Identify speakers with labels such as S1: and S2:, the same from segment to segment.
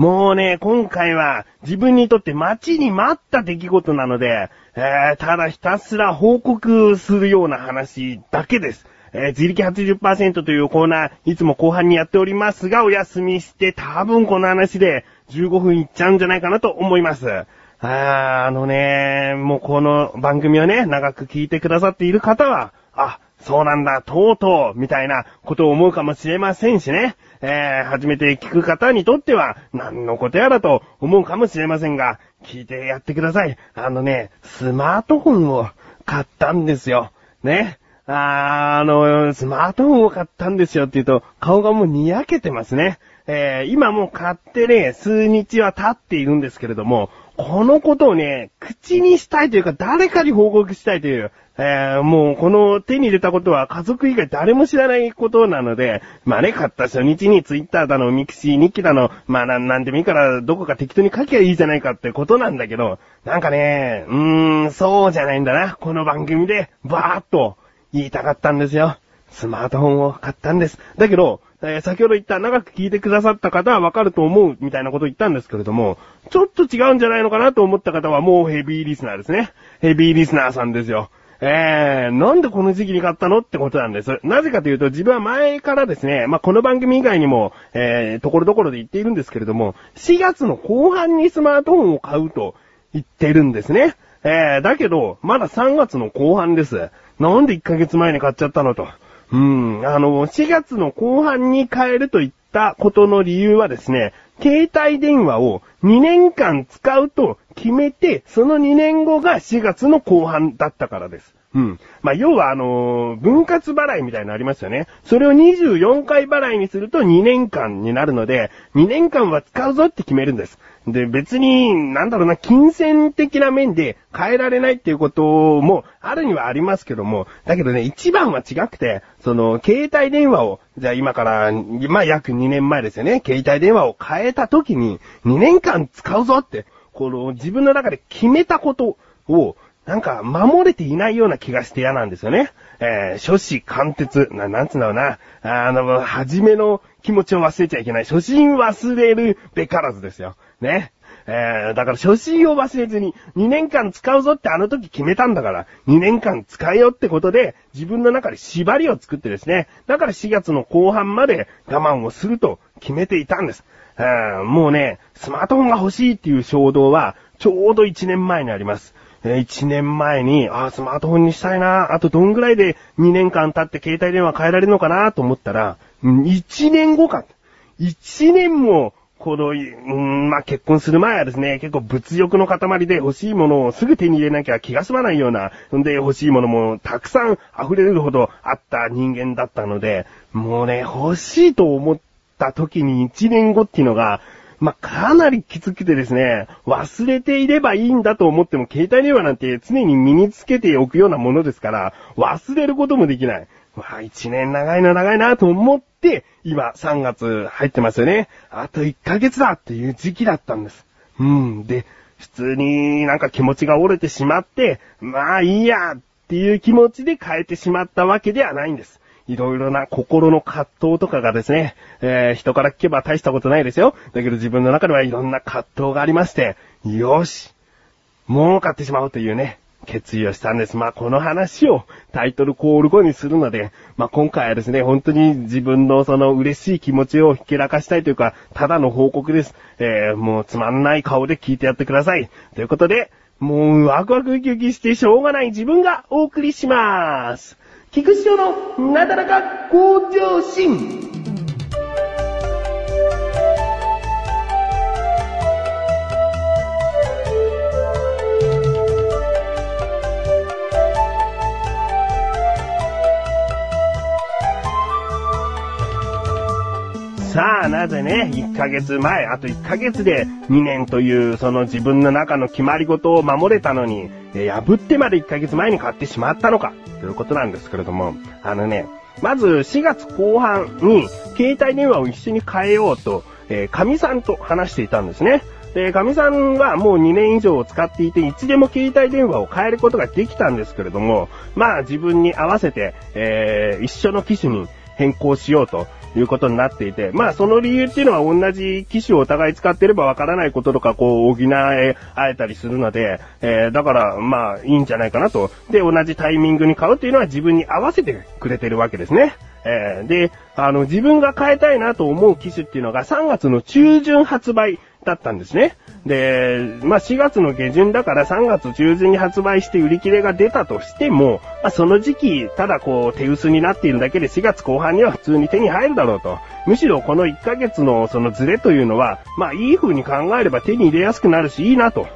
S1: もうね、今回は自分にとって待ちに待った出来事なので、えー、ただひたすら報告するような話だけです。えー、自力80%というコーナー、いつも後半にやっておりますが、お休みして多分この話で15分いっちゃうんじゃないかなと思います。あー、あのね、もうこの番組をね、長く聞いてくださっている方は、あ、そうなんだ、とうとう、みたいなことを思うかもしれませんしね。えー、初めて聞く方にとっては、何のことやらと思うかもしれませんが、聞いてやってください。あのね、スマートフォンを買ったんですよ。ね。ああの、スマートフォンを買ったんですよって言うと、顔がもうにやけてますね。えー、今もう買ってね、数日は経っているんですけれども、このことをね、口にしたいというか、誰かに報告したいという、えー、もうこの手に入れたことは家族以外誰も知らないことなので、まあね、買った初日にツイッターだの、ミクシー日記だの、まあなんなんでもいいからどこか適当に書きゃいいじゃないかってことなんだけど、なんかね、うーん、そうじゃないんだな。この番組で、バーっと言いたかったんですよ。スマートフォンを買ったんです。だけど、えー、先ほど言った長く聞いてくださった方はわかると思うみたいなこと言ったんですけれども、ちょっと違うんじゃないのかなと思った方はもうヘビーリスナーですね。ヘビーリスナーさんですよ。えー、なんでこの時期に買ったのってことなんです。なぜかというと、自分は前からですね、まあ、この番組以外にも、えー、ところどころで言っているんですけれども、4月の後半にスマートフォンを買うと言ってるんですね。えー、だけど、まだ3月の後半です。なんで1ヶ月前に買っちゃったのと。うん、あの、4月の後半に変えると言ったことの理由はですね、携帯電話を2年間使うと決めて、その2年後が4月の後半だったからです。うん。まあ、要はあのー、分割払いみたいなのありますよね。それを24回払いにすると2年間になるので、2年間は使うぞって決めるんです。で、別に、なんだろうな、金銭的な面で変えられないっていうこともあるにはありますけども、だけどね、一番は違くて、その、携帯電話を、じゃあ今から、まあ、約2年前ですよね、携帯電話を変えた時に、2年間使うぞって、この、自分の中で決めたことを、なんか、守れていないような気がして嫌なんですよね。えー、初子貫徹、な、なんつうんだろうな。あの、初めの気持ちを忘れちゃいけない。初心忘れるべからずですよ。ね。えー、だから初心を忘れずに2年間使うぞってあの時決めたんだから、2年間使えよってことで自分の中で縛りを作ってですね、だから4月の後半まで我慢をすると決めていたんです。えー、もうね、スマートフォンが欲しいっていう衝動はちょうど1年前にあります。え1年前に、あスマートフォンにしたいな、あとどんぐらいで2年間経って携帯電話変えられるのかなと思ったら、1年後か。1年もこの、うん、まあ、結婚する前はですね、結構物欲の塊で欲しいものをすぐ手に入れなきゃ気が済まないような、んで欲しいものもたくさん溢れるほどあった人間だったので、もうね、欲しいと思った時に1年後っていうのが、まあ、かなりきつくてですね、忘れていればいいんだと思っても、携帯電話なんて常に身につけておくようなものですから、忘れることもできない。わあ、一年長いな長いなと思って、今3月入ってますよね。あと1ヶ月だっていう時期だったんです。うん。で、普通になんか気持ちが折れてしまって、まあいいやっていう気持ちで変えてしまったわけではないんです。いろいろな心の葛藤とかがですね、えー、人から聞けば大したことないですよ。だけど自分の中ではいろんな葛藤がありまして、よしもう買ってしまおうというね、決意をしたんです。まあ、この話をタイトルコール後にするので、まあ、今回はですね、本当に自分のその嬉しい気持ちをひけらかしたいというか、ただの報告です。えー、もうつまんない顔で聞いてやってください。ということで、もうワクワクウキウキしてしょうがない自分がお送りします。菊池のなだらか向上心。さあ、なぜね、1ヶ月前、あと1ヶ月で2年というその自分の中の決まり事を守れたのに、破ってまで1ヶ月前に買ってしまったのか、ということなんですけれども、あのね、まず4月後半に携帯電話を一緒に変えようと、えー、神さんと話していたんですね。で、神さんはもう2年以上使っていて、いつでも携帯電話を変えることができたんですけれども、まあ自分に合わせて、えー、一緒の機種に変更しようということになっていて、まあその理由っていうのは同じ機種をお互い使ってればわからないこととかこう補え合えたりするので、えー、だからまあいいんじゃないかなと。で、同じタイミングに買うっていうのは自分に合わせてくれてるわけですね。えー、で、あの、自分が変えたいなと思う機種っていうのが3月の中旬発売だったんですね。で、まあ、4月の下旬だから3月中旬に発売して売り切れが出たとしても、まあ、その時期、ただこう手薄になっているだけで4月後半には普通に手に入るだろうと。むしろこの1ヶ月のそのズレというのは、まあ、いい風に考えれば手に入れやすくなるしいいなと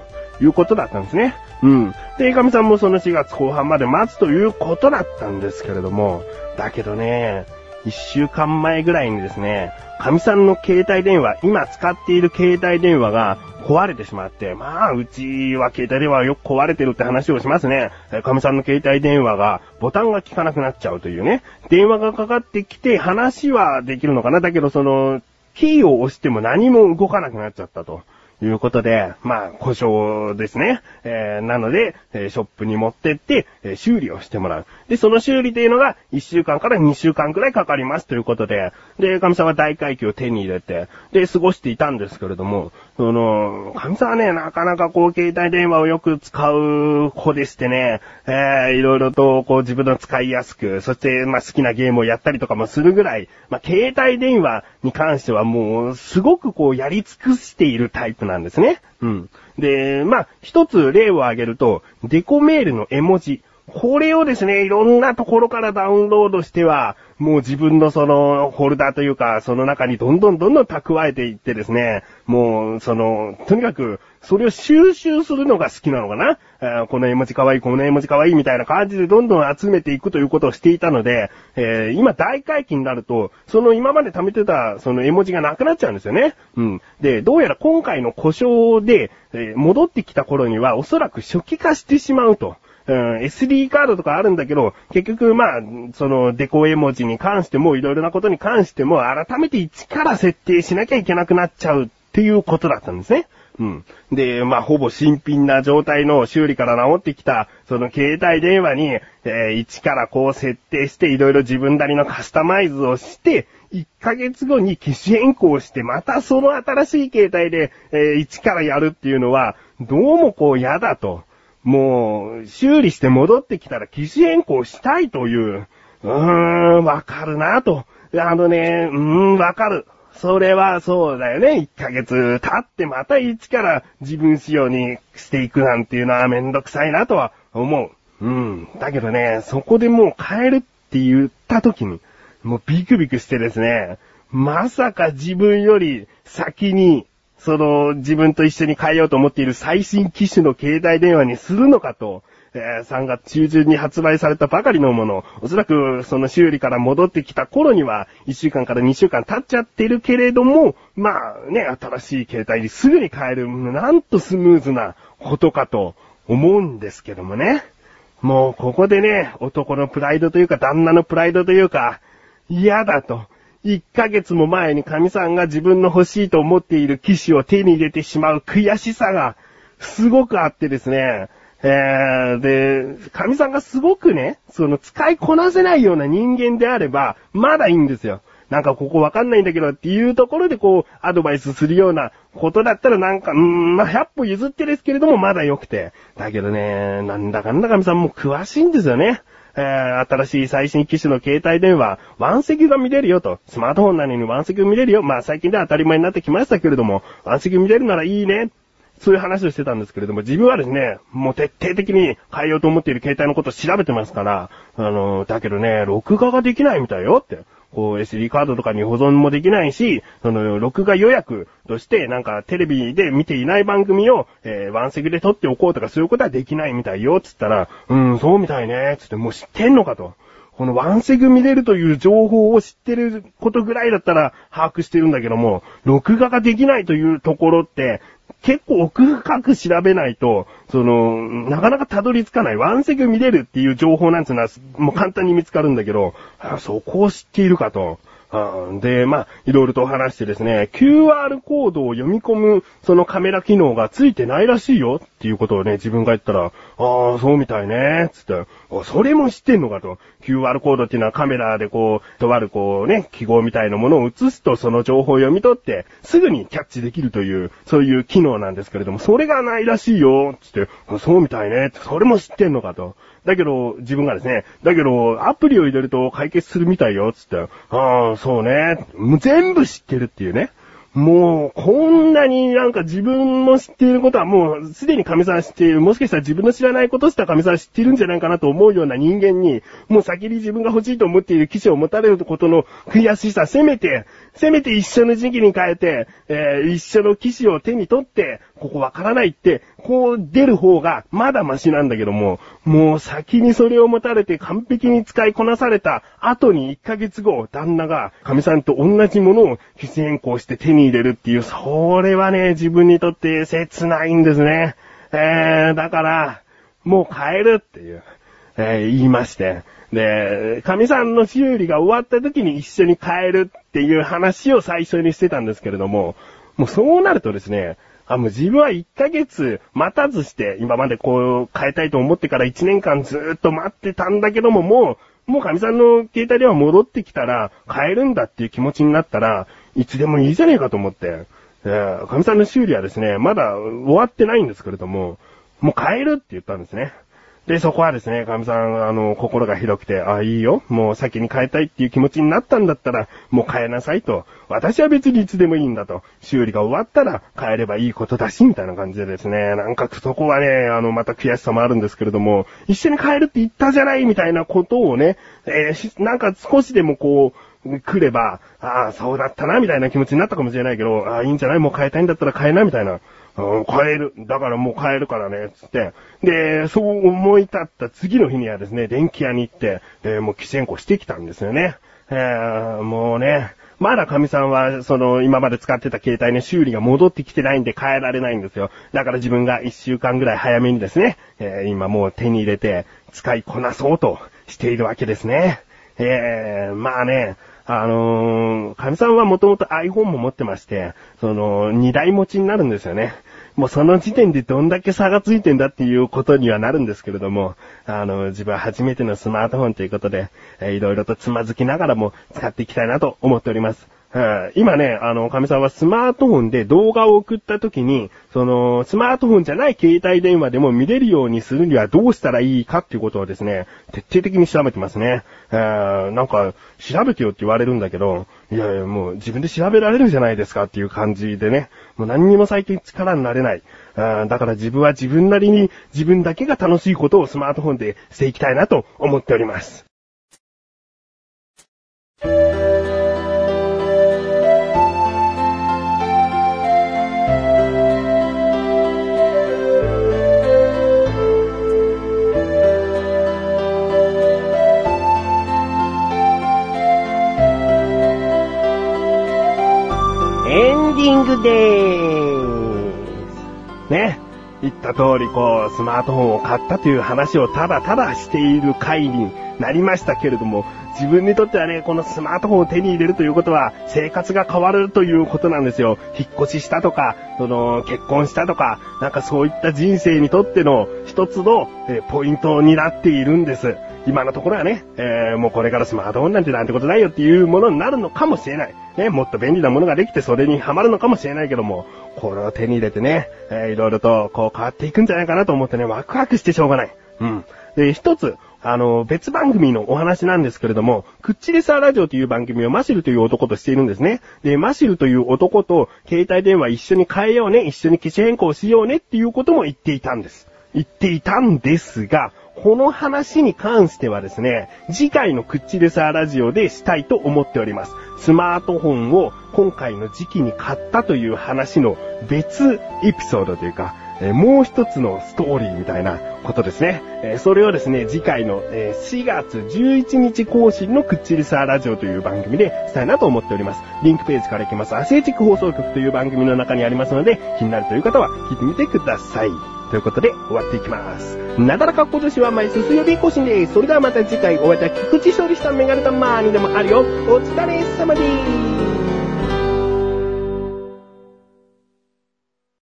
S1: いうことだったんですね。うん。で、イカミさんもその4月後半まで待つということだったんですけれども、だけどね、1週間前ぐらいにですね、神さんの携帯電話、今使っている携帯電話が壊れてしまって、まあ、うちは携帯電話よく壊れてるって話をしますね。神さんの携帯電話がボタンが効かなくなっちゃうというね。電話がかかってきて話はできるのかなだけどその、キーを押しても何も動かなくなっちゃったと。いうことで、まあ、故障ですね。えー、なので、えー、ショップに持ってって、えー、修理をしてもらう。で、その修理というのが、1週間から2週間くらいかかりますということで、で、神様は大会機を手に入れて、で、過ごしていたんですけれども、その、神様はね、なかなかこう、携帯電話をよく使う子でしてね、えー、いろいろとこう、自分の使いやすく、そして、まあ、好きなゲームをやったりとかもするぐらい、まあ、携帯電話に関してはもう、すごくこう、やり尽くしているタイプなんですね。うん。で、まあ、一つ例を挙げると、デコメールの絵文字。これをですね、いろんなところからダウンロードしては、もう自分のその、ホルダーというか、その中にどんどんどんどん蓄えていってですね、もう、その、とにかく、それを収集するのが好きなのかな、えー、この絵文字かわいい、この絵文字かわいいみたいな感じでどんどん集めていくということをしていたので、えー、今大回帰になると、その今まで貯めてたその絵文字がなくなっちゃうんですよね。うん。で、どうやら今回の故障で、えー、戻ってきた頃にはおそらく初期化してしまうと。うん、SD カードとかあるんだけど、結局まあ、そのデコ絵文字に関しても、いろいろなことに関しても、改めて一から設定しなきゃいけなくなっちゃうっていうことだったんですね。うん。で、まあ、ほぼ新品な状態の修理から治ってきた、その携帯電話に、えー、一からこう設定して、いろいろ自分なりのカスタマイズをして、1ヶ月後に機種変更して、またその新しい携帯で、えー、一からやるっていうのは、どうもこう嫌だと。もう、修理して戻ってきたら機種変更したいという、うーん、わかるなと。あのね、うーん、わかる。それはそうだよね。1ヶ月経ってまた一から自分仕様にしていくなんていうのはめんどくさいなとは思う。うん。だけどね、そこでもう変えるって言った時に、もうビクビクしてですね、まさか自分より先にその、自分と一緒に変えようと思っている最新機種の携帯電話にするのかと、えー、3月中旬に発売されたばかりのもの、おそらくその修理から戻ってきた頃には、1週間から2週間経っちゃってるけれども、まあね、新しい携帯にすぐに変える、なんとスムーズなことかと思うんですけどもね。もうここでね、男のプライドというか旦那のプライドというか、嫌だと。1ヶ月も前に神さんが自分の欲しいと思っている機種を手に入れてしまう悔しさがすごくあってですね。えー、で、神さんがすごくね、その使いこなせないような人間であれば、まだいいんですよ。なんかここわかんないんだけどっていうところでこう、アドバイスするようなことだったらなんか、うーん、まあ、100歩譲ってですけれどもまだ良くて。だけどね、なんだかんだ神さんも詳しいんですよね。えー、新しい最新機種の携帯電話、ワンセグが見れるよと。スマートフォンなのにワンセグ見れるよ。まあ最近では当たり前になってきましたけれども、ワンセグ見れるならいいね。そういう話をしてたんですけれども、自分はですね、もう徹底的に変えようと思っている携帯のことを調べてますから、あの、だけどね、録画ができないみたいよって。こう SD カードとかに保存もできないし、その、録画予約として、なんかテレビで見ていない番組を、えー、ワンセグで撮っておこうとかそういうことはできないみたいよ、つったら、うん、そうみたいね、つってもう知ってんのかと。このワンセグ見れるという情報を知ってることぐらいだったら把握してるんだけども、録画ができないというところって、結構奥深く調べないと、その、なかなかたどり着かない。ワンセグ見れるっていう情報なんつうのは、もう簡単に見つかるんだけど、そこを知っているかと。うんで、まあ、いろいろと話してですね、QR コードを読み込む、そのカメラ機能がついてないらしいよっていうことをね、自分が言ったら、ああ、そうみたいね、つって、それも知ってんのかと。QR コードっていうのはカメラでこう、とあるこうね、記号みたいなものを映すとその情報を読み取って、すぐにキャッチできるという、そういう機能なんですけれども、それがないらしいよ、つって、そうみたいね、それも知ってんのかと。だけど、自分がですね、だけど、アプリを入れると解決するみたいよ、つって、ああ、そうね。全部知ってるっていうね。もう、こんなになんか自分の知っていることはもうすでに神さん知っている。もしかしたら自分の知らないことしたら神さん知ってるんじゃないかなと思うような人間に、もう先に自分が欲しいと思っている騎士を持たれることの悔しさ、せめて、せめて一緒の時期に変えて、えー、一緒の騎士を手に取って、ここわからないって、こう出る方がまだマシなんだけども、もう先にそれを持たれて完璧に使いこなされた後に1ヶ月後、旦那が神さんと同じものを機種変更して手に入れるっていう、それはね、自分にとって切ないんですね。えー、だから、もう変えるっていう、えー、言いまして。で、神さんの修理が終わった時に一緒に変えるっていう話を最初にしてたんですけれども、もうそうなるとですね、あ、もう自分は1ヶ月待たずして、今までこう変えたいと思ってから1年間ずっと待ってたんだけども、もう、もう神さんの携帯電話戻ってきたら、変えるんだっていう気持ちになったら、いつでもいいじゃねえかと思って、えー、神さんの修理はですね、まだ終わってないんですけれども、もう変えるって言ったんですね。で、そこはですね、神さん、あの、心が広くて、あ、いいよ。もう先に変えたいっていう気持ちになったんだったら、もう変えなさいと。私は別にいつでもいいんだと。修理が終わったら変えればいいことだし、みたいな感じでですね、なんかそこはね、あの、また悔しさもあるんですけれども、一緒に変えるって言ったじゃない、みたいなことをね、えー、なんか少しでもこう、来れば、ああ、そうだったな、みたいな気持ちになったかもしれないけど、ああ、いいんじゃない？もう変えたいんだったら変えな、みたいな。うん、変える。だからもう変えるからね、つって。で、そう思い立った次の日にはですね、電気屋に行って、で、もうキシェンコしてきたんですよね。えー、もうね、まだ神さんは、その、今まで使ってた携帯の修理が戻ってきてないんで変えられないんですよ。だから自分が一週間ぐらい早めにですね、えー、今もう手に入れて使いこなそうとしているわけですね。えー、まあね、あのー、神さんはもともと iPhone も持ってまして、その、二台持ちになるんですよね。もうその時点でどんだけ差がついてんだっていうことにはなるんですけれども、あの、自分は初めてのスマートフォンということで、えー、いろいろとつまずきながらも使っていきたいなと思っております。今ね、あの、神さんはスマートフォンで動画を送った時に、その、スマートフォンじゃない携帯電話でも見れるようにするにはどうしたらいいかっていうことをですね、徹底的に調べてますね。なんか、調べてよって言われるんだけど、いやいや、もう自分で調べられるじゃないですかっていう感じでね、もう何にも最近力になれない。だから自分は自分なりに自分だけが楽しいことをスマートフォンでしていきたいなと思っております。通り、こう、スマートフォンを買ったという話をただただしている回になりましたけれども、自分にとってはね、このスマートフォンを手に入れるということは、生活が変わるということなんですよ。引っ越ししたとか、その、結婚したとか、なんかそういった人生にとっての一つの、えポイントになっているんです。今のところはね、えー、もうこれからスマートフォンなんてなんてことないよっていうものになるのかもしれない。ね、もっと便利なものができてそれにはまるのかもしれないけども、これを手に入れてね、えー、いろいろとこう変わっていくんじゃないかなと思ってね、ワクワクしてしょうがない。うん。で、一つ、あの、別番組のお話なんですけれども、クッチレサーラジオという番組をマシルという男としているんですね。で、マシルという男と携帯電話一緒に変えようね、一緒に機種変更しようねっていうことも言っていたんです。言っていたんですが、この話に関してはですね、次回のクッチレサーラジオでしたいと思っております。スマートフォンを今回の時期に買ったという話の別エピソードというか、えもう一つのストーリーみたいなことですね。えそれをですね、次回の、え4月11日更新のクッチリサーラジオという番組でしたいなと思っております。リンクページから行きます。アセーチック放送局という番組の中にありますので、気になるという方は聞いてみてください。ということで、終わっていきます。なだらかっこ女子は毎週水曜日更新です。それではまた次回お会いいた菊池勝利したメガネたまーにでもあるよ。お疲れ様です。